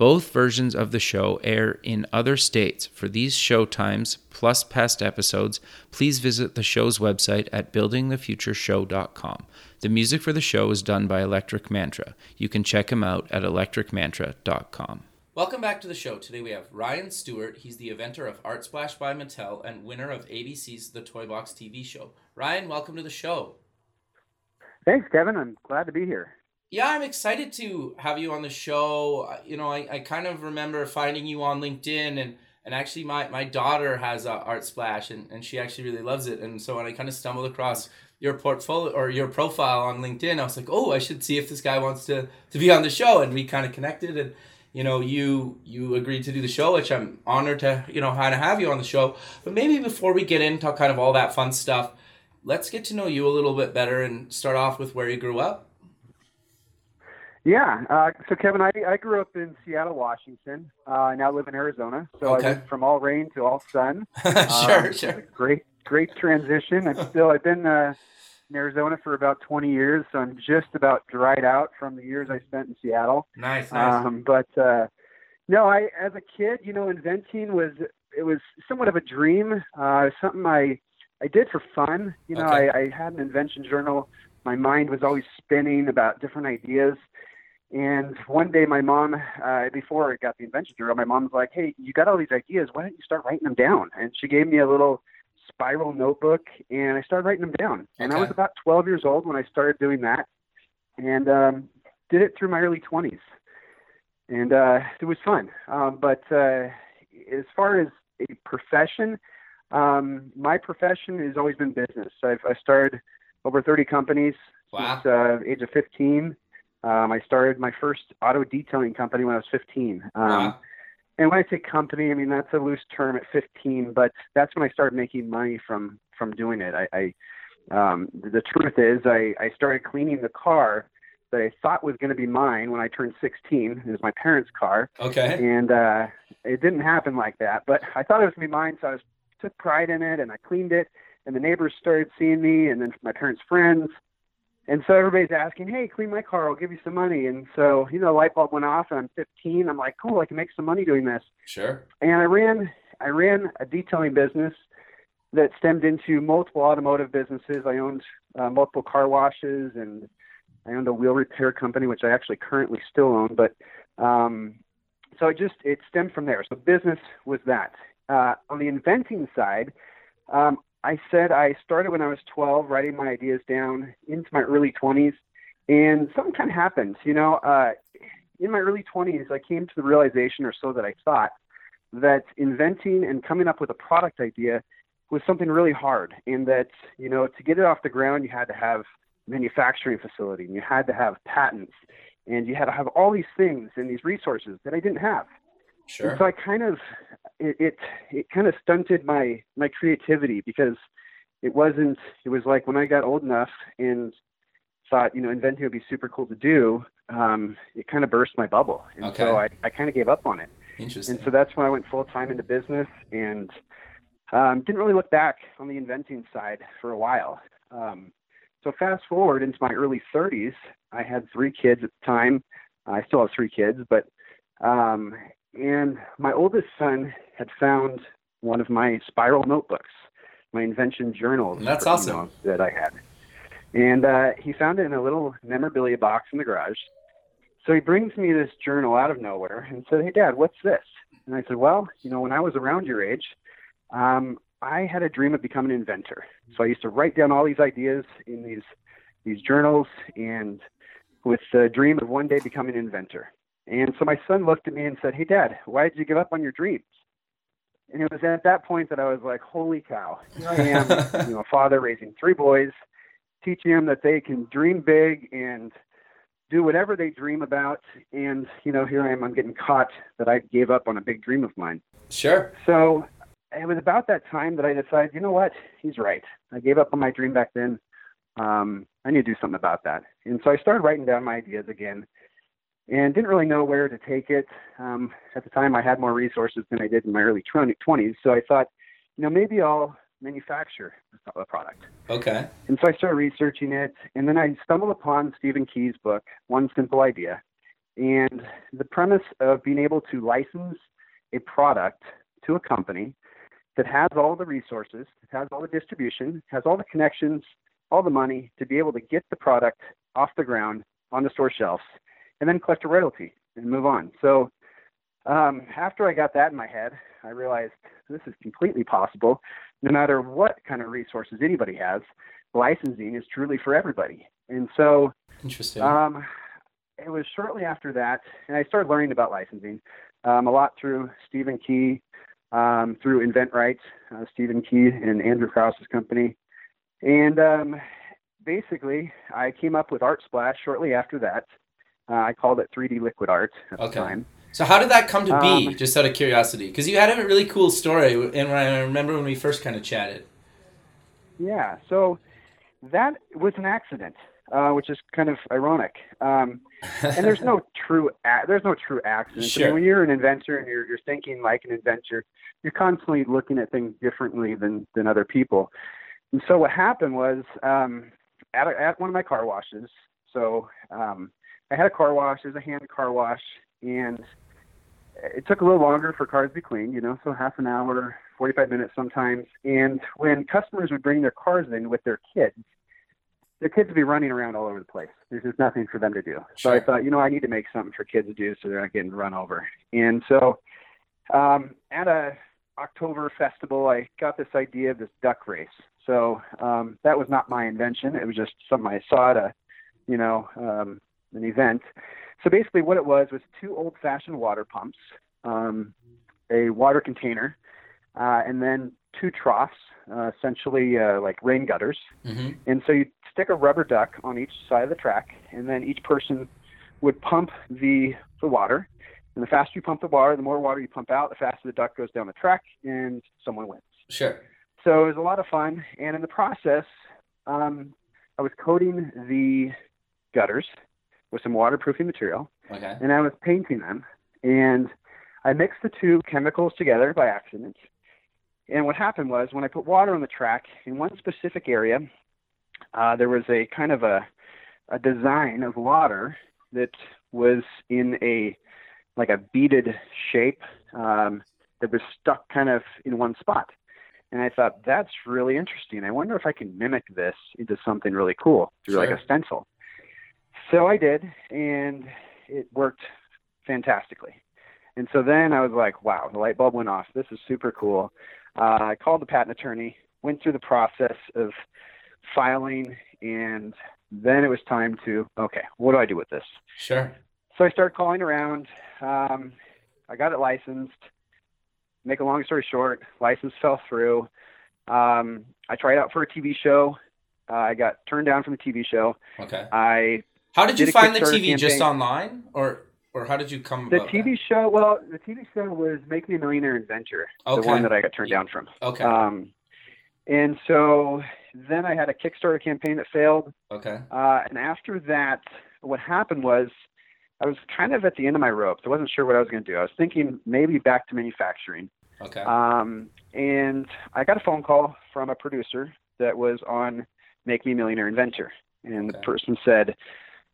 Both versions of the show air in other states. For these show times, plus past episodes, please visit the show's website at buildingthefutureshow.com. The music for the show is done by Electric Mantra. You can check him out at electricmantra.com. Welcome back to the show. Today we have Ryan Stewart. He's the inventor of Art Splash by Mattel and winner of ABC's The Toy Box TV show. Ryan, welcome to the show. Thanks, Kevin. I'm glad to be here. Yeah, I'm excited to have you on the show. You know, I, I kind of remember finding you on LinkedIn and and actually my, my daughter has Art Splash and, and she actually really loves it. And so when I kind of stumbled across your portfolio or your profile on LinkedIn, I was like, oh, I should see if this guy wants to, to be on the show. And we kind of connected and, you know, you you agreed to do the show, which I'm honored to, you know, kind of have you on the show. But maybe before we get into kind of all that fun stuff, let's get to know you a little bit better and start off with where you grew up. Yeah. Uh, so, Kevin, I, I grew up in Seattle, Washington. Uh, I now live in Arizona. So okay. I went from all rain to all sun. sure, um, sure. Great, great transition. I'm still, I've been uh, in Arizona for about 20 years, so I'm just about dried out from the years I spent in Seattle. Nice, nice. Um, but uh, no, I, as a kid, you know, inventing was, it was somewhat of a dream. Uh, something I, I did for fun. You know, okay. I, I had an invention journal. My mind was always spinning about different ideas. And one day, my mom, uh, before I got the invention journal, my mom was like, "Hey, you got all these ideas. Why don't you start writing them down?" And she gave me a little spiral notebook, and I started writing them down. And I was about 12 years old when I started doing that, and um, did it through my early 20s. And uh, it was fun. Um, but uh, as far as a profession, um, my profession has always been business. I've I started over 30 companies wow. since uh, age of 15. Um, I started my first auto detailing company when I was 15. Um, wow. And when I say company, I mean that's a loose term at 15, but that's when I started making money from from doing it. I, I um, the truth is, I, I started cleaning the car that I thought was going to be mine when I turned 16. It was my parents' car. Okay. And uh, it didn't happen like that, but I thought it was going to be mine, so I was, took pride in it, and I cleaned it. And the neighbors started seeing me, and then my parents' friends and so everybody's asking, "Hey, clean my car. I'll give you some money." And so, you know, the light bulb went off, and I'm 15. I'm like, "Cool, I can make some money doing this." Sure. And I ran, I ran a detailing business that stemmed into multiple automotive businesses. I owned uh, multiple car washes, and I owned a wheel repair company, which I actually currently still own. But um, so it just it stemmed from there. So business was that. Uh, on the inventing side, um, I said I started when I was 12, writing my ideas down into my early 20s, and something kind of happened. You know, uh, in my early 20s, I came to the realization, or so that I thought, that inventing and coming up with a product idea was something really hard, and that you know to get it off the ground, you had to have manufacturing facility, and you had to have patents, and you had to have all these things and these resources that I didn't have. Sure. And so I kind of it, it it kind of stunted my my creativity because it wasn't it was like when I got old enough and thought you know inventing would be super cool to do um, it kind of burst my bubble and okay. so I, I kind of gave up on it Interesting. and so that's when I went full time into business and um, didn't really look back on the inventing side for a while um, so fast forward into my early 30s I had three kids at the time I still have three kids but um, and my oldest son had found one of my spiral notebooks, my invention journals. That's for, awesome. You know, that I had. And uh, he found it in a little memorabilia box in the garage. So he brings me this journal out of nowhere and said, Hey, Dad, what's this? And I said, Well, you know, when I was around your age, um, I had a dream of becoming an inventor. So I used to write down all these ideas in these these journals and with the dream of one day becoming an inventor. And so my son looked at me and said, Hey, Dad, why did you give up on your dreams? And it was at that point that I was like, Holy cow, here I am, you know, a father raising three boys, teaching them that they can dream big and do whatever they dream about. And, you know, here I am, I'm getting caught that I gave up on a big dream of mine. Sure. So it was about that time that I decided, you know what, he's right. I gave up on my dream back then. Um, I need to do something about that. And so I started writing down my ideas again and didn't really know where to take it. Um, at the time, I had more resources than I did in my early 20s. So I thought, you know, maybe I'll manufacture a product. Okay. And so I started researching it. And then I stumbled upon Stephen Key's book, One Simple Idea. And the premise of being able to license a product to a company that has all the resources, has all the distribution, has all the connections, all the money to be able to get the product off the ground on the store shelves and then collect a royalty and move on. So um, after I got that in my head, I realized this is completely possible. No matter what kind of resources anybody has, licensing is truly for everybody. And so, interesting. Um, it was shortly after that, and I started learning about licensing um, a lot through Stephen Key, um, through InventRight, uh, Stephen Key and Andrew Krauss's company. And um, basically, I came up with Art Splash shortly after that. Uh, I called it 3D Liquid Art at okay. the time. So how did that come to be? Um, just out of curiosity, because you had a really cool story, and I remember when we first kind of chatted. Yeah, so that was an accident, uh, which is kind of ironic. Um, and there's no true a- there's no true accident. Sure. I mean, when you're an inventor and you're you're thinking like an inventor, you're constantly looking at things differently than than other people. And so what happened was um, at a, at one of my car washes. So um, I had a car wash. There's a hand car wash, and it took a little longer for cars to be cleaned. You know, so half an hour, 45 minutes sometimes. And when customers would bring their cars in with their kids, their kids would be running around all over the place. There's just nothing for them to do. So I thought, you know, I need to make something for kids to do so they're not getting run over. And so um, at a October festival, I got this idea of this duck race. So um, that was not my invention. It was just something I saw at a, you know, um, an event. So basically, what it was was two old-fashioned water pumps, um, a water container, uh, and then two troughs, uh, essentially uh, like rain gutters. Mm-hmm. And so you stick a rubber duck on each side of the track, and then each person would pump the the water. And the faster you pump the water, the more water you pump out, the faster the duck goes down the track, and someone wins. Sure. So it was a lot of fun, and in the process, um, I was coating the gutters with some waterproofing material, okay. and I was painting them. And I mixed the two chemicals together by accident. And what happened was when I put water on the track in one specific area, uh, there was a kind of a, a design of water that was in a like a beaded shape um, that was stuck kind of in one spot. And I thought that's really interesting. I wonder if I can mimic this into something really cool through sure. like a stencil. So I did, and it worked fantastically. And so then I was like, wow, the light bulb went off. This is super cool. Uh, I called the patent attorney, went through the process of filing, and then it was time to, okay, what do I do with this? Sure. So I started calling around. Um, I got it licensed. Make a long story short, license fell through. Um, I tried out for a TV show. Uh, I got turned down from the TV show. Okay. I how did you did find the TV? Campaign. Just online, or or how did you come? The TV that? show. Well, the TV show was Make Me a Millionaire Inventor, okay. the one that I got turned down from. Okay. Um, and so then I had a Kickstarter campaign that failed. Okay. Uh, and after that, what happened was I was kind of at the end of my ropes. I wasn't sure what I was going to do. I was thinking maybe back to manufacturing. Okay. Um, and I got a phone call from a producer that was on Make Me a Millionaire Inventor, and okay. the person said,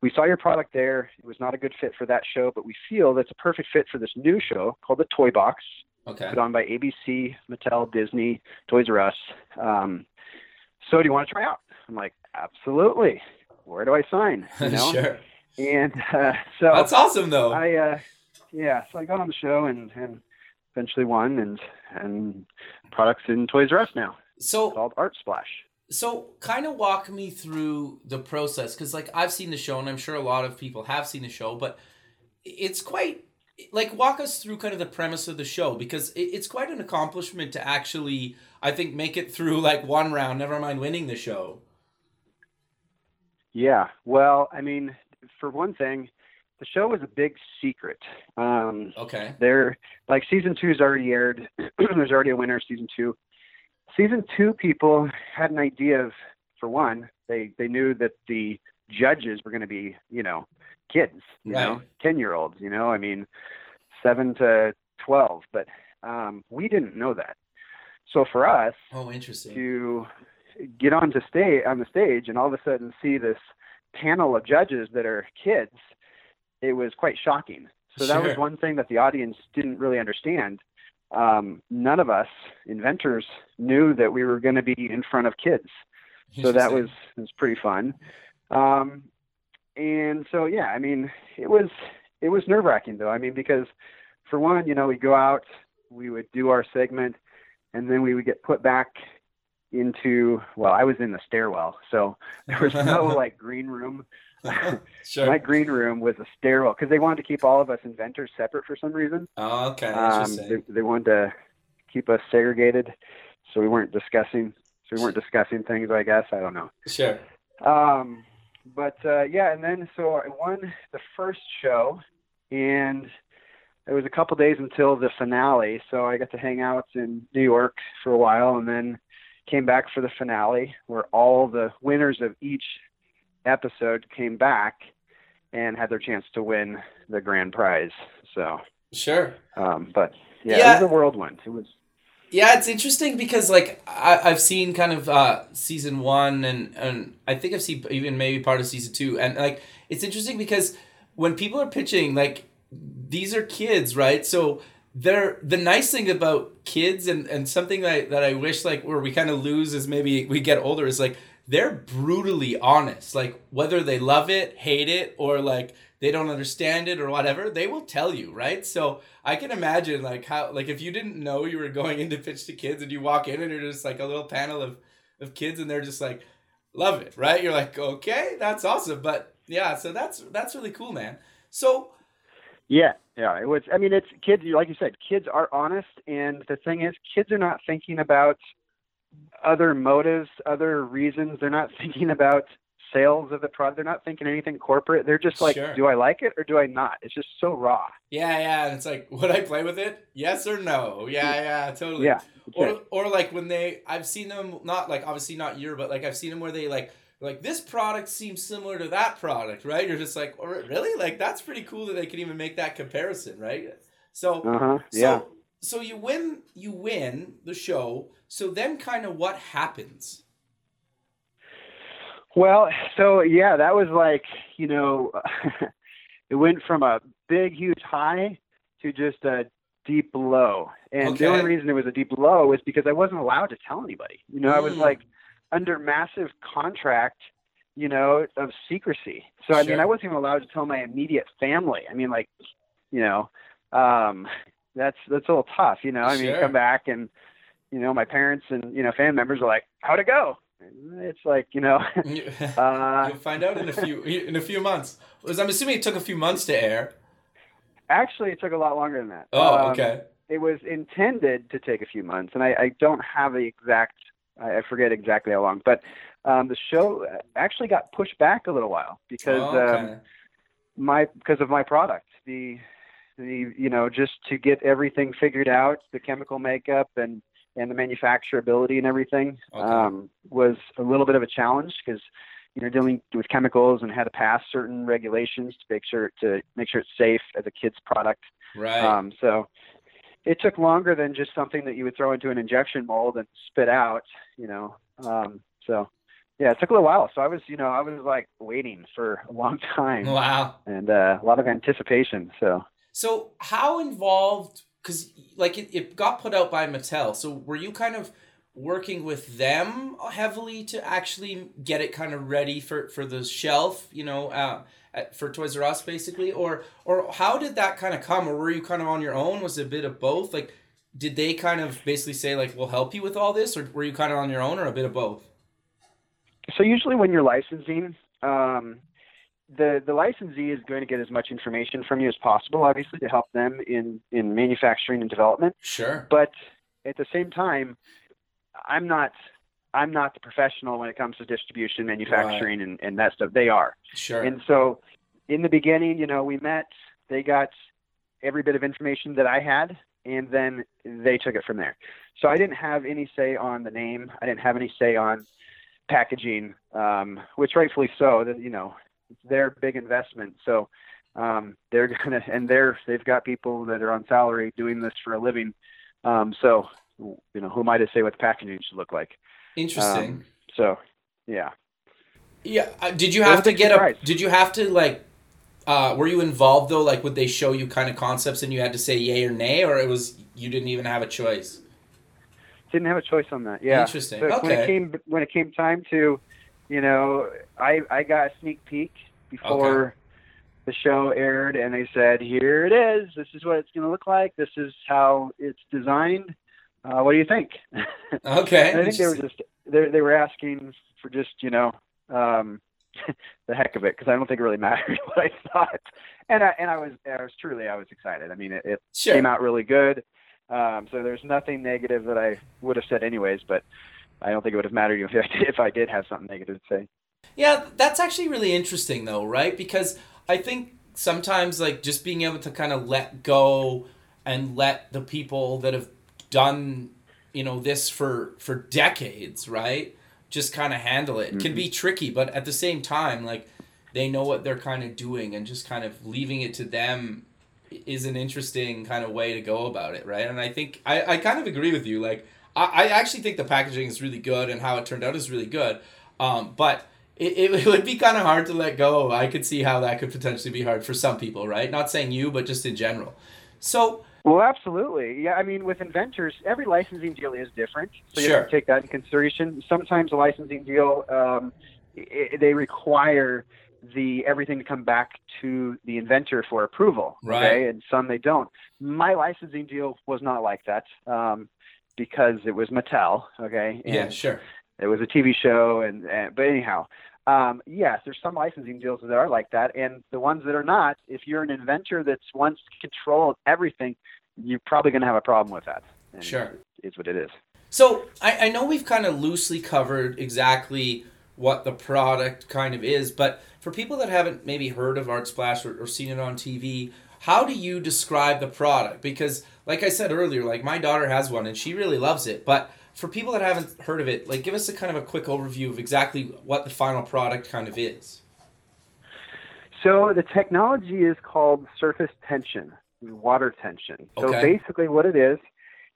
"We saw your product there. It was not a good fit for that show, but we feel that's a perfect fit for this new show called the Toy Box, okay. put on by ABC, Mattel, Disney, Toys R Us. Um, so, do you want to try out?" I'm like, "Absolutely. Where do I sign?" You know? sure. And uh, so that's awesome, though. I uh, yeah, so I got on the show and and eventually won, and and products in Toys R Us now. So it's called Art Splash. So kind of walk me through the process because like I've seen the show and I'm sure a lot of people have seen the show, but it's quite like walk us through kind of the premise of the show because it's quite an accomplishment to actually I think make it through like one round, never mind winning the show. Yeah, well, I mean, for one thing, the show is a big secret. Um, Okay. there, like season two two's already aired. There's already a winner. Season two. Season two people had an idea of, for one, they they knew that the judges were going to be, you know, kids, you know, ten year olds. You know, I mean, seven to twelve. But um, we didn't know that. So for us, Oh, interesting. to get on to stay on the stage and all of a sudden see this panel of judges that are kids, it was quite shocking. So that was one thing that the audience didn't really understand. Um, none of us inventors knew that we were going to be in front of kids. So that was was pretty fun. Um, and so yeah, I mean, it was it was nerve wracking though. I mean, because for one, you know, we go out, we would do our segment, and then we would get put back into well, I was in the stairwell, so there was no like green room. sure. My green room was a stairwell because they wanted to keep all of us inventors separate for some reason. oh, okay. Um, they, they wanted to keep us segregated, so we weren't discussing. So we weren't discussing things. I guess I don't know. sure. Um, but uh, yeah, and then so I won the first show, and it was a couple days until the finale. So I got to hang out in New York for a while, and then came back for the finale, where all the winners of each episode came back and had their chance to win the grand prize. So, Sure. um, but yeah, Yeah. it was a whirlwind. It was Yeah, it's interesting because like I, I've seen kind of uh, season one and and I think I've seen even maybe part of season two and like it's interesting because when people are pitching like these are kids right so they're the nice thing about kids and and something that I, that I wish like where we kind of lose as maybe we get older is like they're brutally honest like whether they love it hate it or like they don't understand it or whatever they will tell you right so i can imagine like how like if you didn't know you were going in to pitch to kids and you walk in and you're just like a little panel of of kids and they're just like love it right you're like okay that's awesome but yeah so that's that's really cool man so Yeah, yeah. It was. I mean, it's kids. Like you said, kids are honest, and the thing is, kids are not thinking about other motives, other reasons. They're not thinking about sales of the product. They're not thinking anything corporate. They're just like, Sure. do I like it or do I not? It's just so raw. yeah yeah and it's like would i play with it yes or no yeah yeah totally Yeah. or it. or like when they I've seen them not like obviously not your but like I've seen them where they like like this product seems similar to that product right you're just like oh, really like that's pretty cool that they can even make that comparison right so Uh huh. so Yeah. So you win you win the show so then kind of what happens Well, so yeah, that was like, you know, it went from a big, huge high to just a deep low. And the only reason it was a deep low was because I wasn't allowed to tell anybody. You know, I was Mm. like under massive contract, you know, of secrecy. So I mean, I wasn't even allowed to tell my immediate family. I mean, like, you know, um, that's that's a little tough. You know, I mean, Sure. come back and you know, my parents and you know, fan members are like, "How'd it go?" It's like, you know, uh, You'll find out in a few in a few months. Because I'm assuming it took a few months to air. actually, it took a lot longer than that. Oh, Um, okay. It was intended to take a few months, and I, I don't have the exact. I I forget exactly how long, but um, the show actually got pushed back a little while because Oh, okay. um, my because of my product. The the you know just to get everything figured out, the chemical makeup and and the manufacturability and everything Okay. um, was a little bit of a challenge because you know dealing with chemicals and had to pass certain regulations to make sure to make sure it's safe as a kid's product. right. Um, so it took longer than just something that you would throw into an injection mold and spit out, you know. Um, so yeah, it took a little while. So I was, you know, I was like waiting for a long time wow. and uh, a lot of anticipation. So So how involved? Because like it, it got put out by Mattel. So were you kind of working with them heavily to actually get it kind of ready for for the shelf? You know, uh, at, for Toys R Us basically, or or how did that kind of come? Or were you kind of on your own? Was it a bit of both? Like, did they kind of basically say like, "We'll help you with all this," or were you kind of on your own, or a bit of both? so usually when you're licensing, um, the the licensee is going to get as much information from you as possible, obviously, to help them in in manufacturing and development. Sure. but at the same time i'm not i'm not the professional when it comes to distribution manufacturing and, and that stuff they are Sure. and so in the beginning, you know, we met. They got every bit of information that I had, and then they took it from there. So I didn't have any say on the name. I didn't have any say on packaging, um, which rightfully so. That you know, it's their big investment. So um, they're gonna and they're they've got people that are on salary doing this for a living. Um, so you know, who am I to say what the packaging should look like? Interesting. Um, so yeah. Yeah. Uh, did you have to get a? Did you have to like? Uh, were you involved though? Like, would they show you kind of concepts and you had to say yay or nay, or it was you didn't even have a choice? Didn't have a choice on that. Yeah. Interesting. But okay. When it came when it came time to, you know, I I got a sneak peek before. Okay the show aired and they said, "Here it is. This is what it's going to look like. This is how it's designed. Uh, what do you think?" Okay. I think they were just they they were asking for just you know um, the heck of it because I don't think it really mattered what I thought, and I and I was I was truly I was excited. I mean, it, it sure. came out really good. Um, so there's nothing negative that I would have said anyways, but I don't think it would have mattered if I, if I did have something negative to say. Yeah, that's actually really interesting though, right? Because I think sometimes like just being able to kind of let go and let the people that have done you know this for for decades, right? Just kind of handle it. Mm-hmm. Can be mm-hmm. tricky, but at the same time, like they know what they're kind of doing, and just kind of leaving it to them is an interesting kind of way to go about it, right? And I think I, I kind of agree with you. Like I, I actually think the packaging is really good, and how it turned out is really good. Um, but it, it would be kind of hard to let go. I could see how that could potentially be hard for some people, right? Not saying you, but just in general. So well, absolutely. Yeah, I mean, with inventors, every licensing deal is different, so you have to take that in consideration. Sometimes a licensing deal, um, it, they require the everything to come back to the inventor for approval. Right. Okay, and some they don't. My licensing deal was not like that um, because it was Mattel. Okay. yeah, sure. It was a TV show, and, and but anyhow, um, yes, there's some licensing deals that are like that, and the ones that are not, if you're an inventor that's wants control of everything, you're probably going to have a problem with that. And sure, is what it is. So I, I know we've kind of loosely covered exactly what the product kind of is, but for people that haven't maybe heard of Art Splash or, or seen it on TV, how do you describe the product? Because, like I said earlier, like my daughter has one and she really loves it, but for people that haven't heard of it, like give us a kind of a quick overview of exactly what the final product kind of is. So the technology is called surface tension, water tension. So basically, what it is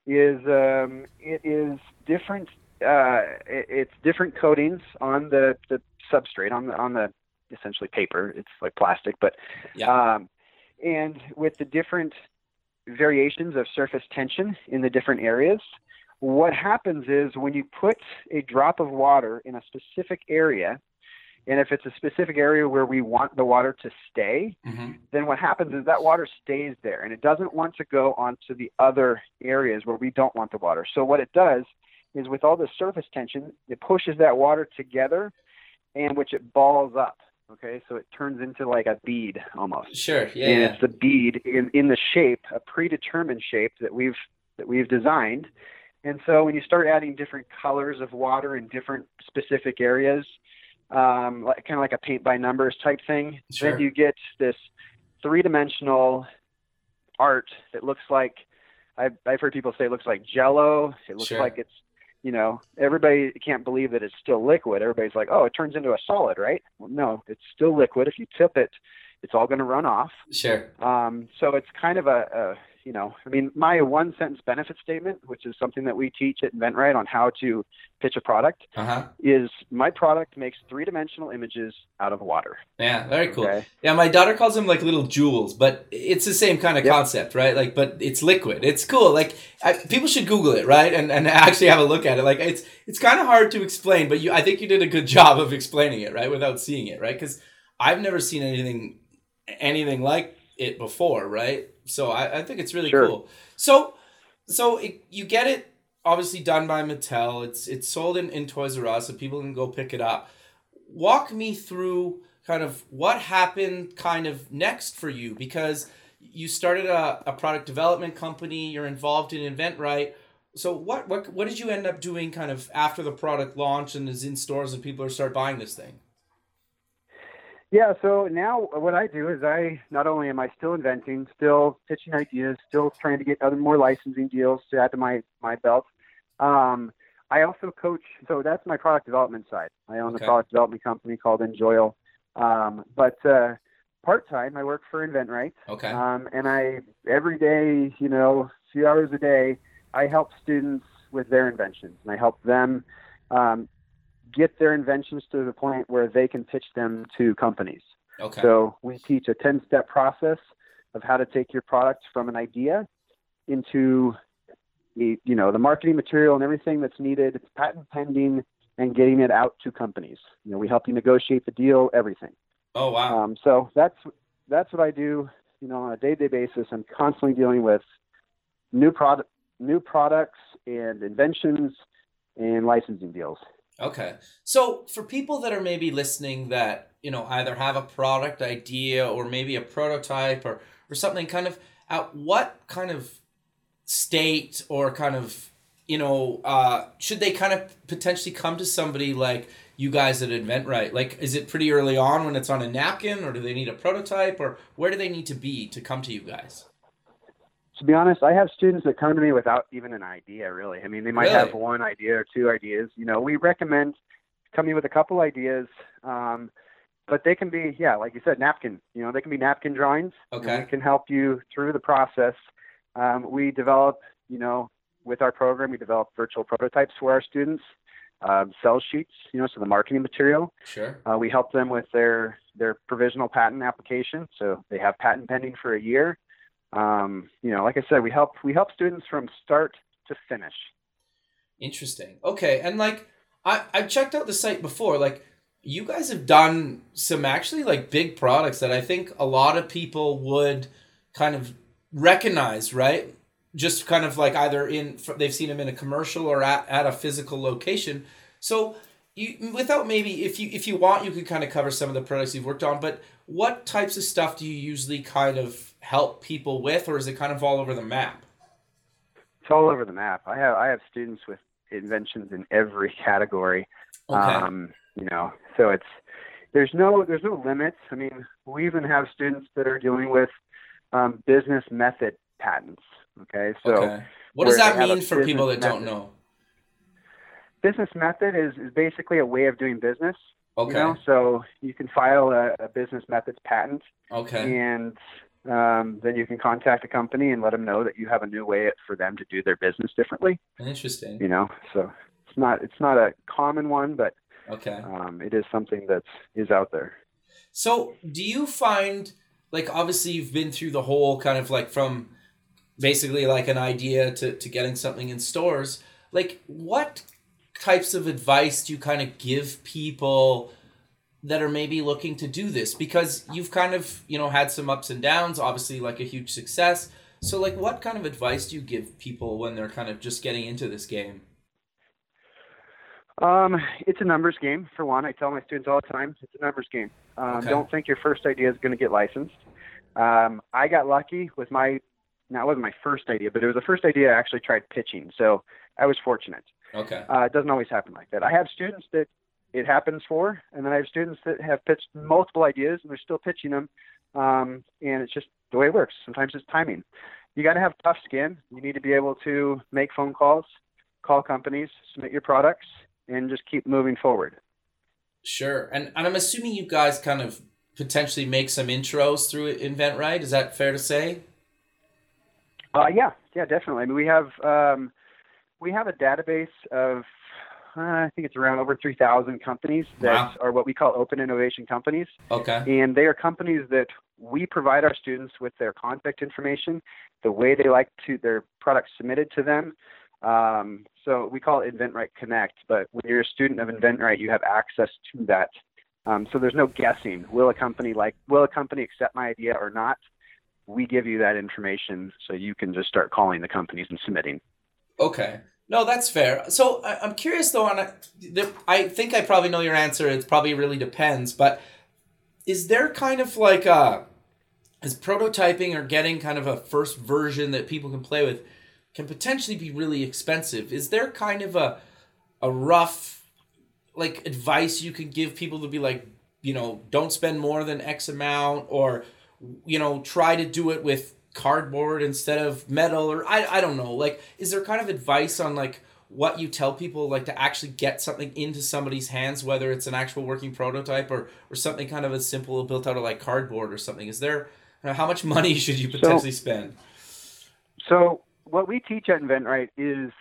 is um, it is different. Uh, it, it's different coatings on the, the substrate on the on the essentially paper. It's like plastic, but yeah. um, and with the different variations of surface tension in the different areas, what happens is when you put a drop of water in a specific area, and if it's a specific area where we want the water to stay, mm-hmm. then what happens is that water stays there and it doesn't want to go onto the other areas where we don't want the water. So what it does is with all the surface tension, it pushes that water together and which it balls up. Okay, so it turns into like a bead almost. Sure, yeah. And yeah. it's the bead in, in the shape, a predetermined shape that we've that we've designed and so when you start adding different colors of water in different specific areas, um, like, kind of like a paint by numbers type thing, sure. then you get this three dimensional art that looks like I've, I've heard people say it looks like jello. It looks sure. like it's, you know, everybody can't believe that it's still liquid. Everybody's like, oh, it turns into a solid, right? Well, no, it's still liquid. If you tip it, it's all going to run off. Sure. Um, so it's kind of a, a you know, I mean, my one sentence benefit statement, which is something that we teach at InventRight on how to pitch a product, uh-huh. is my product makes three dimensional images out of water. Yeah, very cool. Okay. Yeah, my daughter calls them like little jewels, but it's the same kind of yep. concept, right? Like, but it's liquid. It's cool. Like, I, people should Google it, right, and and actually have a look at it. Like, it's it's kind of hard to explain, but you, I think you did a good job of explaining it, right, without seeing it, right? Because I've never seen anything anything like it before, right? So I, I think it's really sure. cool. So so it, you get it obviously done by Mattel. It's it's sold in, in Toys R Us, so people can go pick it up. Walk me through kind of what happened kind of next for you because you started a, a product development company, you're involved in InventRight. So what, what what did you end up doing kind of after the product launch and is in stores and people are start buying this thing? Yeah, so now what I do is I not only am I still inventing, still pitching ideas, still trying to get other more licensing deals to add to my my belt. Um, I also coach, so that's my product development side. I own Okay. a product development company called Enjoyal. Um, but uh, part time, I work for InventRight, Okay. um, and I every day, you know, few hours a day, I help students with their inventions, and I help them um, get their inventions to the point where they can pitch them to companies. okay. So we teach a 10 step process of how to take your product from an idea into the, you know, the marketing material and everything that's needed, patent pending, and getting it out to companies. You know, we help you negotiate the deal, everything. oh wow. Um, so that's that's what I do. You know, on a day-to-day basis, I'm constantly dealing with new product, new products, and inventions, and licensing deals. Okay. So for people that are maybe listening that, you know, either have a product idea or maybe a prototype or, or something kind of at what kind of state or kind of, you know, uh, should they kind of potentially come to somebody like you guys at InventRight? Like, is it pretty early on when it's on a napkin or do they need a prototype or where do they need to be to come to you guys? To be honest, I have students that come to me without even an idea, really. I mean, they might Really? have one idea or two ideas. You know, we recommend coming with a couple ideas, um, but they can be, yeah, like you said, napkin. You know, they can be napkin drawings. Okay. we can help you through the process. Um, we develop, you know, with our program, we develop virtual prototypes for our students, um, sell sheets, you know, so the marketing material. Sure. Uh, we help them with their their provisional patent application, so they have patent pending for a year. Um, you know, like I said, we help we help students from start to finish. Interesting. Okay, and like I I checked out the site before. Like you guys have done some actually like big products that I think a lot of people would kind of recognize, right? Just kind of like either in they've seen them in a commercial or at, at a physical location. So you without maybe if you if you want you could kind of cover some of the products you've worked on, but what types of stuff do you usually kind of help people with or is it kind of all over the map? It's all over the map. I have I have students with inventions in every category. Okay. Um, you know, so it's there's no there's no limits. I mean, we even have students that are dealing with um, business method patents. Okay, so okay. What does that they have a mean for people that business don't know? business method is, is basically a way of doing business. Okay. You know, so you can file a, a business methods patent, Okay. and um, then you can contact a company and let them know that you have a new way for them to do their business differently. Interesting. You know, so it's not it's not a common one, but Okay. um, it is something that is out there. So, do you find like obviously you've been through the whole kind of like from basically like an idea to to getting something in stores. Like what types of advice do you kind of give people that are maybe looking to do this because you've kind of, you know, had some ups and downs, obviously like a huge success. So like what kind of advice do you give people when they're kind of just getting into this game? Um, it's a numbers game for one. I tell my students all the time, it's a numbers game. Um, Okay. Don't think your first idea is going to get licensed. Um, I got lucky with my, that wasn't my first idea, but it was the first idea I actually tried pitching. So I was fortunate. Okay. Uh, it doesn't always happen like that. I have students that it happens for, and then I have students that have pitched multiple ideas and they're still pitching them. Um, and it's just the way it works. Sometimes it's timing. You got to have tough skin. You need to be able to make phone calls, call companies, submit your products, and just keep moving forward. Sure. And and I'm assuming you guys kind of potentially make some intros through Invent, right? Is that fair to say? Uh, yeah, yeah, definitely. I mean, we have um, we have a database of uh, I think it's around over 3,000 companies that Wow. are what we call open innovation companies. Okay. and they are companies that we provide our students with their contact information, the way they like to their products submitted to them. Um, so we call it InventRight Connect. But when you're a student of InventRight, you have access to that. Um, so there's no guessing. Will a company like will a company accept my idea or not? We give you that information so you can just start calling the companies and submitting. Okay. No, that's fair. So I, I'm curious though. On I think I probably know your answer. It probably really depends. But is there kind of like a is prototyping or getting kind of a first version that people can play with can potentially be really expensive? Is there kind of a a rough like advice you can give people to be like you know, don't spend more than X amount, or you know, try to do it with cardboard instead of metal, or I I don't know. Like, is there kind of advice on like what you tell people like to actually get something into somebody's hands, whether it's an actual working prototype or or something kind of as simple built out of like cardboard or something? Is there how much money should you potentially so, spend? So what we teach at InventRight is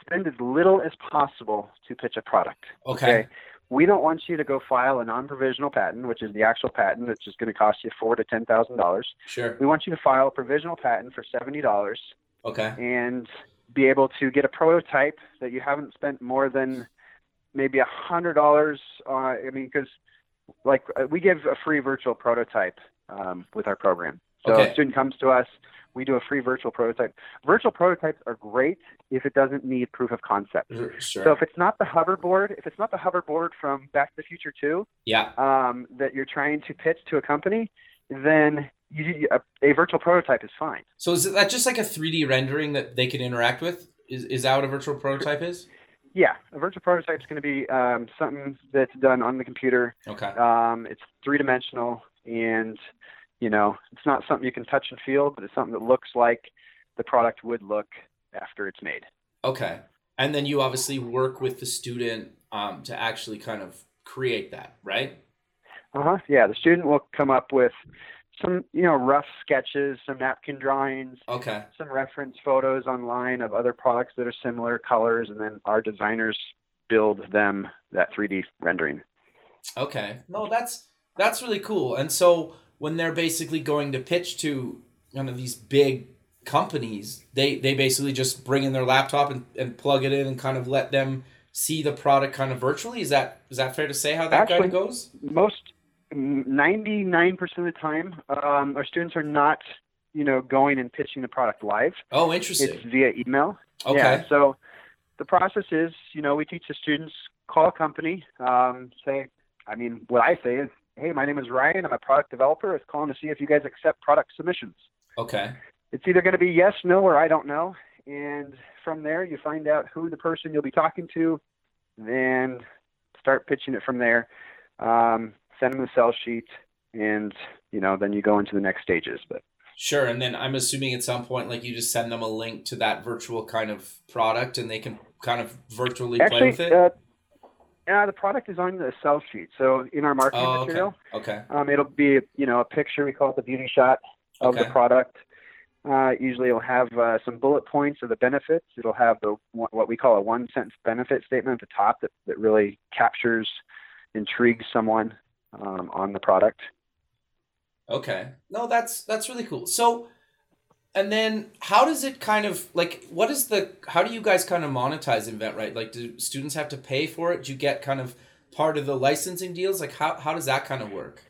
spend as little as possible to pitch a product. Okay. okay? We don't want you to go file a non-provisional patent, which is the actual patent that's just going to cost you four to ten thousand dollars. Sure. We want you to file a provisional patent for seventy dollars. Okay. And be able to get a prototype that you haven't spent more than maybe a hundred dollars. Uh, I mean, because like we give a free virtual prototype um, with our program. So okay. a student comes to us, we do a free virtual prototype. Virtual prototypes are great if it doesn't need proof of concept. Sure. So if it's not the hoverboard, if it's not the hoverboard from Back to the Future 2, yeah, um, that you're trying to pitch to a company, then you, a, a, virtual prototype is fine. So is that just like a 3D rendering that they can interact with? Is is that what a virtual prototype is? Yeah, a virtual prototype is going to be um, something that's done on the computer. Okay. Um, it's three dimensional and you know, it's not something you can touch and feel, but it's something that looks like the product would look after it's made. Okay. And then you obviously work with the student um, to actually kind of create that, right? Uh huh. Yeah, the student will come up with some, you know, rough sketches, some napkin drawings, okay, some reference photos online of other products that are similar colors, and then our designers build them that 3D rendering. Okay. No, that's that's really cool. And so when they're basically going to pitch to one of these big companies, they they basically just bring in their laptop and, and plug it in and kind of let them see the product kind of virtually. Is that is that fair to say how that Actually, kind of goes? Most ninety nine percent of the time, um, our students are not you know going and pitching the product live. Oh, interesting. It's via email. Okay. Yeah, so the process is, you know, we teach the students call a company, um, say, I mean, what I say is, hey, my name is Ryan. I'm a product developer. I was calling to see if you guys accept product submissions. Okay. It's either going to be yes, no, or I don't know. And from there, you find out who the person you'll be talking to, then start pitching it from there. Um, send them the sell sheet, and you know, then you go into the next stages. But sure, and then I'm assuming at some point, like you just send them a link to that virtual kind of product, and they can kind of virtually Actually, play with it. Uh, yeah, the product is on the sell sheet. So in our marketing oh, material, okay. Um, it'll be you know a picture. We call it the beauty shot of okay. the product. Uh, usually, it'll have uh, some bullet points of the benefits. It'll have the what we call a one sentence benefit statement at the top that, that really captures, intrigues someone um, on the product. Okay, no, that's that's really cool. So and then how does it kind of like what is the how do you guys kind of monetize InventRight? Like do students have to pay for it? Do you get kind of part of the licensing deals? Like how how does that kind of work?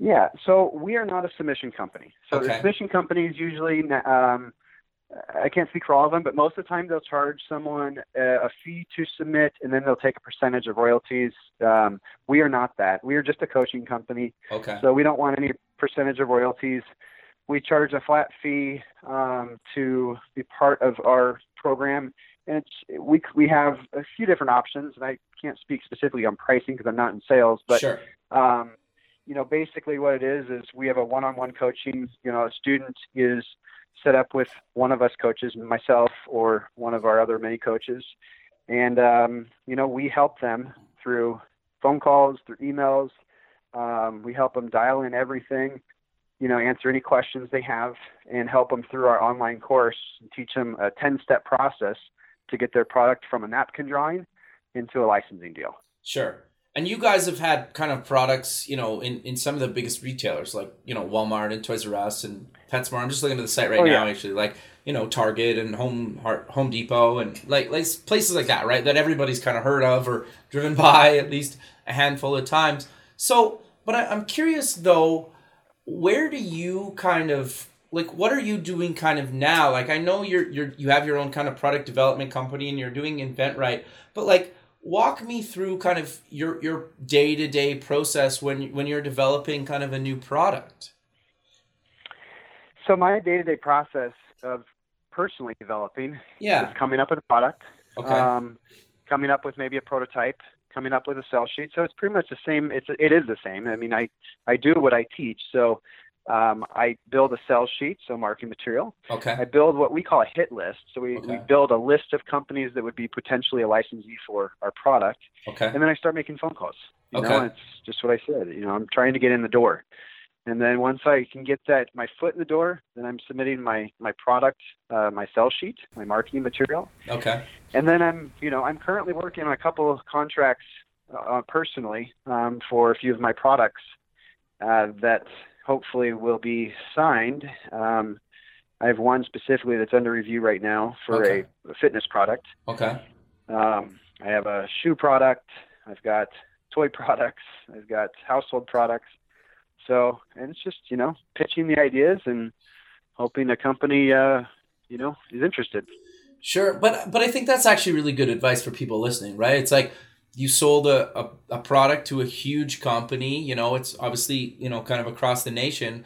Yeah, so we are not a submission company. So Okay. the submission companies usually, um, I can't speak for all of them, but most of the time they'll charge someone a, a fee to submit, and then they'll take a percentage of royalties. Um, we are not that. We are just a coaching company, Okay. so we don't want any percentage of royalties. We charge a flat fee um, to be part of our program, and it's, we we have a few different options, and I can't speak specifically on pricing because I'm not in sales, but sure. um, you know, basically what it is is we have a one-on-one coaching. You know, a student is set up with one of us coaches, myself or one of our other many coaches, and um, you know, we help them through phone calls, through emails. Um, we help them dial in everything, you know, answer any questions they have, and help them through our online course and teach them a 10-step process to get their product from a napkin drawing into a licensing deal. Sure. And you guys have had kind of products, you know, in, in some of the biggest retailers like, you know, Walmart and Toys R Us and PetSmart. I'm just looking at the site right Oh, now, yeah. actually, like, you know, Target and Home Home Depot and like, like places like that, right? That everybody's kind of heard of or driven by at least a handful of times. So, but I, I'm curious though, where do you kind of like what are you doing kind of now? Like I know you're you're you have your own kind of product development company and you're doing InventRight, but like walk me through kind of your your day-to-day process when when you're developing kind of a new product. So my day-to-day process of personally developing Yeah. is coming up with a product, Okay. um, coming up with maybe a prototype, coming up with a sell sheet. So it's pretty much the same. It's it is the same. I mean, I I do what I teach. So um, I build a sell sheet, so marketing material. Okay. I build what we call a hit list. So we, Okay. we build a list of companies that would be potentially a licensee for our product, Okay. and then I start making phone calls. You Okay. know, it's just what I said. You know, I'm trying to get in the door, and then once I can get that my foot in the door, then I'm submitting my my product, uh, my sell sheet, my marketing material, Okay. and then I'm you know I'm currently working on a couple of contracts uh, personally um, for a few of my products uh, that hopefully will be signed. Um, I have one specifically that's under review right now for Okay. a, a fitness product. Okay. Um, I have a shoe product. I've got toy products. I've got household products. So, and it's just you know pitching the ideas and hoping a company uh, you know is interested. Sure, but but I think that's actually really good advice for people listening, right? It's like you sold a, a, a product to a huge company, you know, it's obviously, you know, kind of across the nation,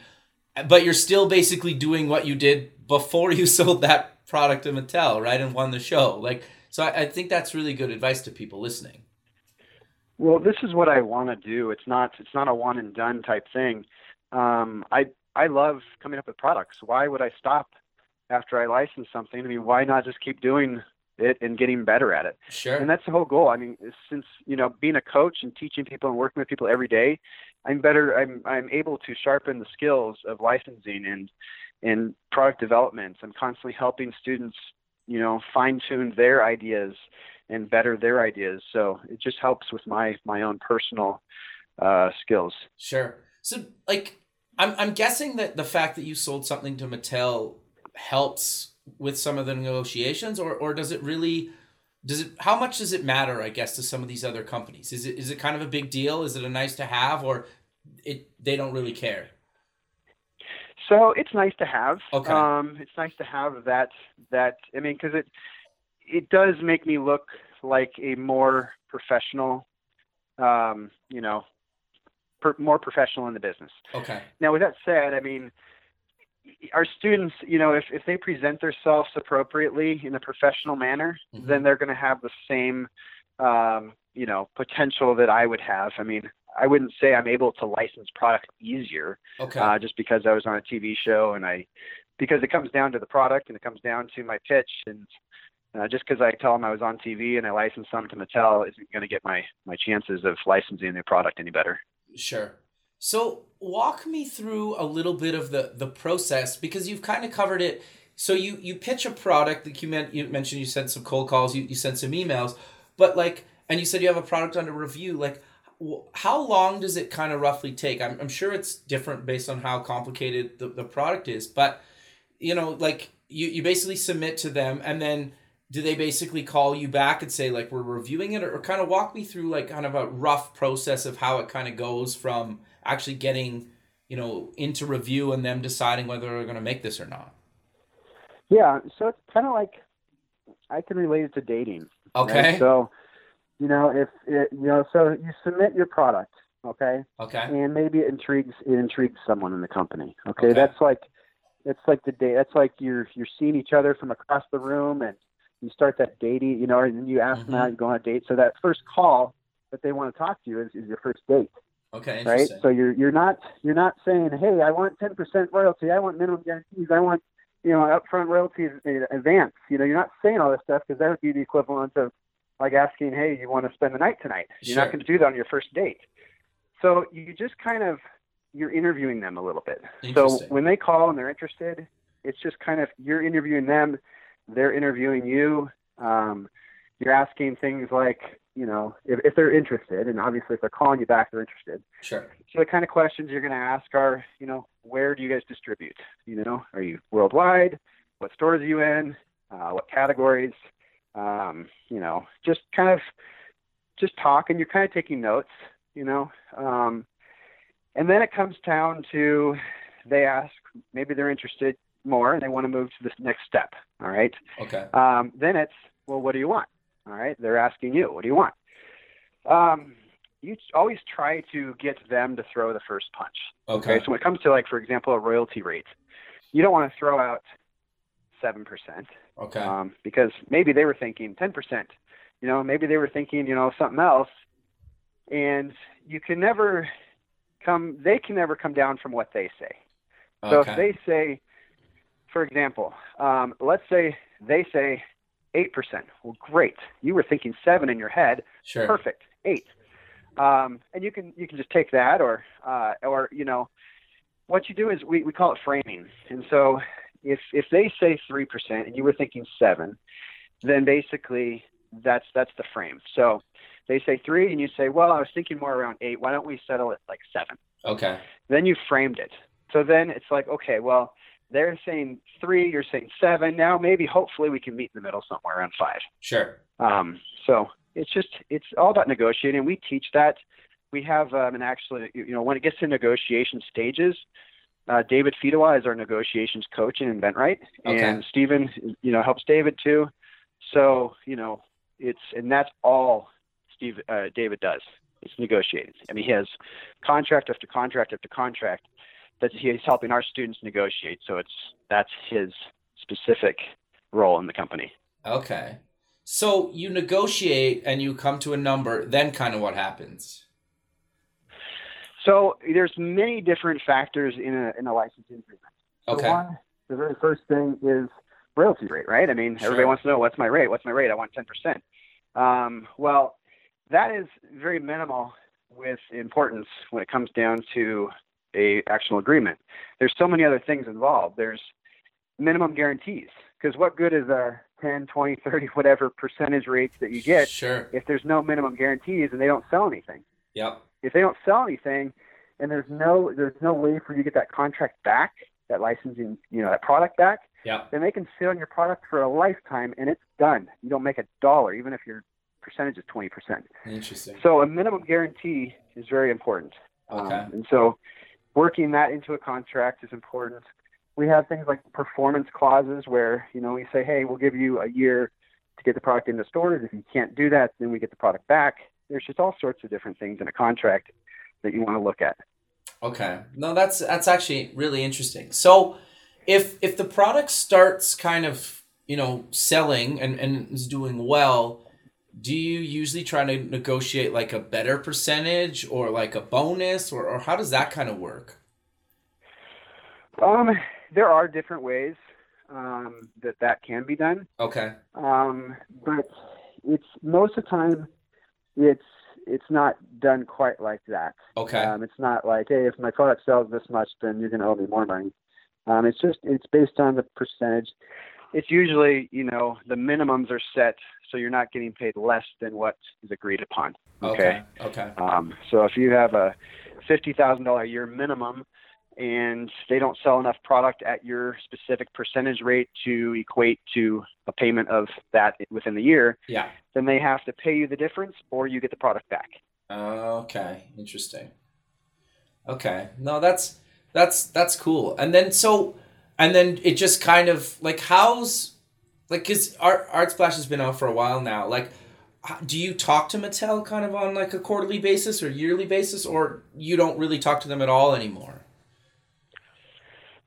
but you're still basically doing what you did before you sold that product to Mattel, right? And won the show. Like so I, I think that's really good advice to people listening. Well, this is what I want to do. It's not it's not a one and done type thing. Um, I I love coming up with products. Why would I stop after I license something? I mean, why not just keep doing it and getting better at it? Sure. And that's the whole goal. I mean, since you know being a coach and teaching people and working with people every day, I'm better. I'm I'm able to sharpen the skills of licensing and and product development. I'm constantly helping students, you know, fine tune their ideas and better their ideas. So it just helps with my my own personal uh, skills. Sure. So, like, I'm I'm guessing that the fact that you sold something to Mattel helps with some of the negotiations, or or does it really? Does it? How much does it matter? I guess to some of these other companies, is it is it kind of a big deal? Is it a nice to have, or it they don't really care? So it's nice to have. Okay. Um, it's nice to have that that. I mean, because it it does make me look like a more professional, um, you know, per, more professional in the business. Okay. Now, with that said, I mean, our students, you know, if if they present themselves appropriately in a professional manner, Mhm. then they're going to have the same, um, you know, potential that I would have. I mean. I wouldn't say I'm able to license product easier, Okay. uh, just because I was on a TV show and I, because it comes down to the product and it comes down to my pitch and uh, just because I tell them I was on TV and I licensed some to Mattel isn't going to get my my chances of licensing their product any better. Sure. So walk me through a little bit of the the process because you've kind of covered it. So you you pitch a product that you meant you mentioned you sent some cold calls, you you sent some emails, but like and you said you have a product under review. Like how long does it kind of roughly take? I'm I'm sure it's different based on how complicated the, the product is, but you know like you you basically submit to them and then do they basically call you back and say like we're reviewing it or, or kind of walk me through like kind of a rough process of how it kind of goes from actually getting you know into review and them deciding whether they're going to make this or not Yeah, so it's kind of like I can relate it to dating. right? okay So, you know, if it, you know, so you submit your product, okay, okay and maybe it intrigues it intrigues someone in the company. Okay, Okay. that's like it's like the day. That's like you're you're seeing each other from across the room, and you start that dating. You know, and then you ask them Mhm. out, you go on a date. So that first call that they want to talk to you is, is your first date, okay right? So you're you're not you're not saying, hey, I want ten percent royalty, I want minimum guarantees, I want you know upfront royalties in advance. You know, you're not saying all this stuff because that would be the equivalent of like asking, hey, you want to spend the night tonight? You're Sure. not going to do that on your first date. So you just kind of you're interviewing them a little bit. So when they call and they're interested, it's just kind of you're interviewing them, they're interviewing you. Um, you're asking things like, you know, if, if they're interested, and obviously if they're calling you back, they're interested. sure So the kind of questions you're going to ask are, you know, where do you guys distribute? You know, are you worldwide? What stores are you in? Uh, what categories? Um, you know, just kind of just talk, and you're kind of taking notes. You know, um, and then it comes down to they ask, maybe they're interested more and they want to move to this next step. All right. okay Um, then it's, well, what do you want? All right. They're asking you, what do you want? Um, you always try to get them to throw the first punch. okay So when it comes to, like, for example, a royalty rate, you don't want to throw out 7% okay um, because maybe they were thinking 10%. You know, maybe they were thinking, you know, something else, and you can never come. They can never come down from what they say. So Okay. if they say, for example, um, let's say they say eight percent. Well, great. You were thinking seven in your head. sure. Perfect. Eight. Um, and you can you can just take that, or uh, or you know, what you do is we, we call it framing. And so if if they say three percent and you were thinking seven, then basically that's that's the frame. So they say three and you say, well, I was thinking more around eight. Why don't we settle it like seven? Okay. Then you framed it. So then it's like, okay, well, they're saying three, you're saying seven. Now maybe hopefully we can meet in the middle somewhere around five. Sure. Um, so it's just it's all about negotiating. We teach that. We have um, and actually, you know, when it gets to negotiation stages, uh, David Fedewa is our negotiations coach in InventRight, Okay. and Stephen, you know, helps David too. So you know, it's and that's all Steve uh, David does. It's negotiating. I mean, he has contract after contract after contract that he's helping our students negotiate. So it's that's his specific role in the company. Okay. So you negotiate and you come to a number, then kind of what happens? So there's many different factors in a in a licensing agreement. So Okay. one, the very first thing is royalty rate, right? I mean, Sure. everybody wants to know what's my rate. What's my rate? I want ten percent. Um, well, that is very minimal with importance when it comes down to a actual agreement. There's so many other things involved. There's minimum guarantees because what good is a 10, 20, 30, whatever percentage rates that you get Sure. if there's no minimum guarantees and they don't sell anything? Yep. if they don't sell anything and there's no there's no way for you to get that contract back, that licensing, you know, that product back, Yep. then they can sit on your product for a lifetime and it's done. You don't make a dollar, even if your percentage is twenty percent. Interesting. So a minimum guarantee is very important. Okay. Um, and so working that into a contract is important. We have things like performance clauses where, you know, we say, hey, we'll give you a year to get the product into stores. If you can't do that, then we get the product back. There's just all sorts of different things in a contract that you want to look at. Okay. No, that's that's actually really interesting. So if if the product starts kind of, you know, selling and, and is doing well, do you usually try to negotiate like a better percentage or like a bonus or, or how does that kind of work? Um, there are different ways um, that that can be done, Okay. um, but it's most of the time it's it's not done quite like that. Okay. Um, it's not like, hey, if my product sells this much, then you're going to owe me more money. Um, it's just it's based on the percentage. It's usually you know the minimums are set so you're not getting paid less than what is agreed upon. Okay. Okay. Um, so if you have a fifty thousand dollar a year minimum, and they don't sell enough product at your specific percentage rate to equate to a payment of that within the year, Yeah. then they have to pay you the difference, or you get the product back. Okay, interesting. Okay, no, that's that's that's cool. And then so, and then it just kind of like how's like because Art Art Splash has been out for a while now. Like, do you talk to Mattel kind of on like a quarterly basis or yearly basis, or you don't really talk to them at all anymore?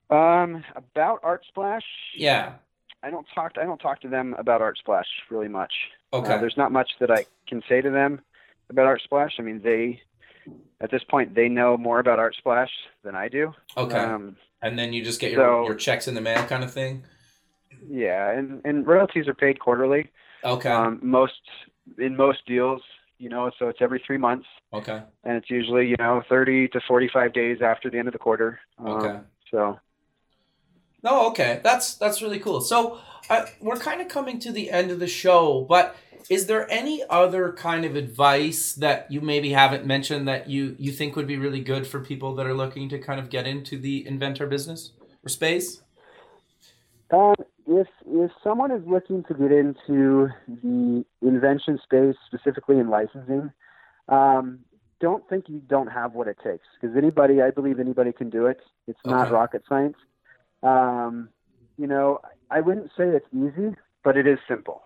Um, about Art Splash, Yeah. I don't talk. I don't talk to them about Art Splash really much. Okay. Uh, there's not much that I can say to them about Art Splash. I mean, they at this point they know more about Art Splash than I do. okay. Um, and then you just get your so- your checks in the mail kind of thing. yeah, and and royalties are paid quarterly. Okay. Um, most in most deals, you know, so it's every three months, okay. and it's usually you know 30 to 45 days after the end of the quarter. Um, Okay. So No, okay, that's that's really cool. So uh, we're kind of coming to the end of the show, but is there any other kind of advice that you maybe haven't mentioned that you you think would be really good for people that are looking to kind of get into the inventor business or space? Um, if if someone is looking to get into the invention space, specifically in licensing, um, don't think you don't have what it takes. Because anybody, I believe anybody can do it. It's not Okay. rocket science. Um, you know, I wouldn't say it's easy, but it is simple.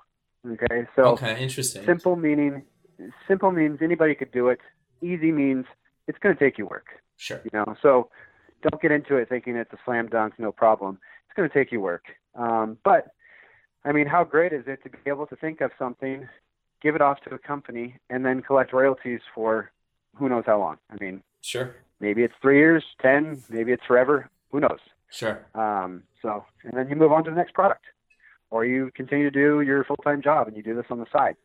Okay, so okay, interesting. simple meaning simple means anybody could do it. Easy means it's going to take you work Sure. you know so don't get into it thinking it's a slam dunk no problem it's going to take you work um, but i mean how great is it to be able to think of something give it off to a company and then collect royalties for who knows how long. I mean, Sure. maybe it's three years, ten, maybe it's forever. Who knows? Sure. Um, so, and then you move on to the next product, or you continue to do your full time job and you do this on the side.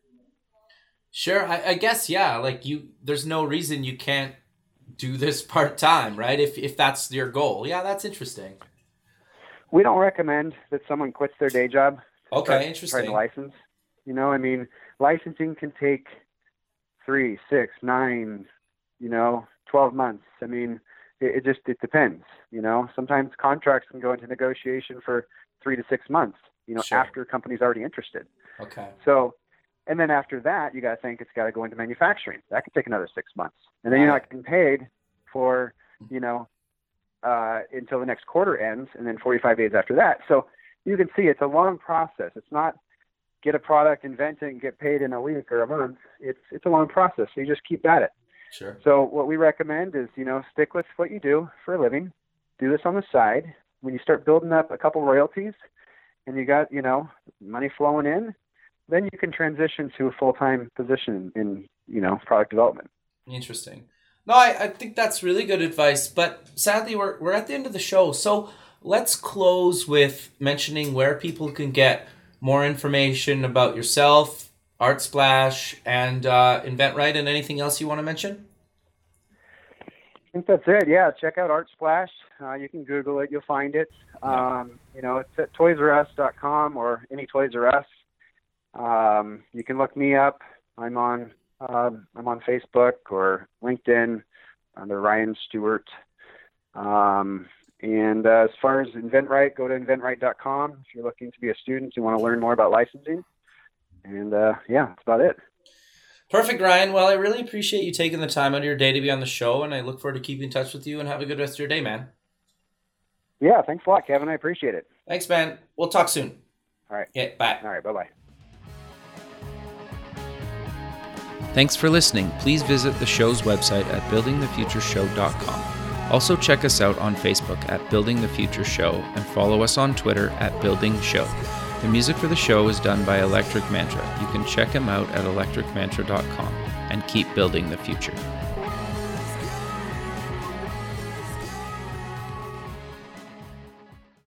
Sure. I, I guess yeah. Like you, there's no reason you can't do this part time, right? If if that's your goal. Yeah, that's interesting. We don't recommend that someone quits their day job. Okay, start- interesting. to license. You know, I mean, licensing can take three, six, nine, you know, twelve months. I mean, it, it just it depends. You know, sometimes contracts can go into negotiation for three to six months. You know, Sure. after a company's already interested. Okay. So, and then after that, you got to think it's got to go into manufacturing. That could take another six months, and then you're not getting paid for, you know, uh, until the next quarter ends, and then 45 days after that. So you can see it's a long process. It's not get a product, invent it, and get paid in a week or a month. It's it's a long process. So you just keep at it. Sure. So what we recommend is, you know, stick with what you do for a living. Do this on the side. When you start building up a couple royalties and you got, you know, money flowing in, then you can transition to a full-time position in, you know, product development. Interesting. No, I, I think that's really good advice, but sadly we're we're at the end of the show. So let's close with mentioning where people can get more information about yourself, Art Splash, and uh, InventRight, and anything else you want to mention. I think that's it. Yeah, check out Art Splash. Uh, you can Google it. You'll find it. Um, you know, it's at toysrus.com or any Toys R Us. Um, you can look me up. I'm on um, I'm on Facebook or LinkedIn under Ryan Stewart. Um, and uh, as far as InventRight, go to InventRight.com if you're looking to be a student. You want to learn more about licensing. And uh, yeah, that's about it. Perfect, Ryan. Well, I really appreciate you taking the time out of your day to be on the show, and I look forward to keeping in touch with you and have a good rest of your day, man. Yeah, thanks a lot, Kevin. I appreciate it. Thanks, man. We'll talk soon. All right. Yeah, bye. All right. Bye bye. Thanks for listening. Please visit the show's website at buildingthefutureshow.com. Also, check us out on Facebook at Building the Future Show and follow us on Twitter at Building Show. The music for the show is done by Electric Mantra. You can check him out at electricmantra.com and keep building the future.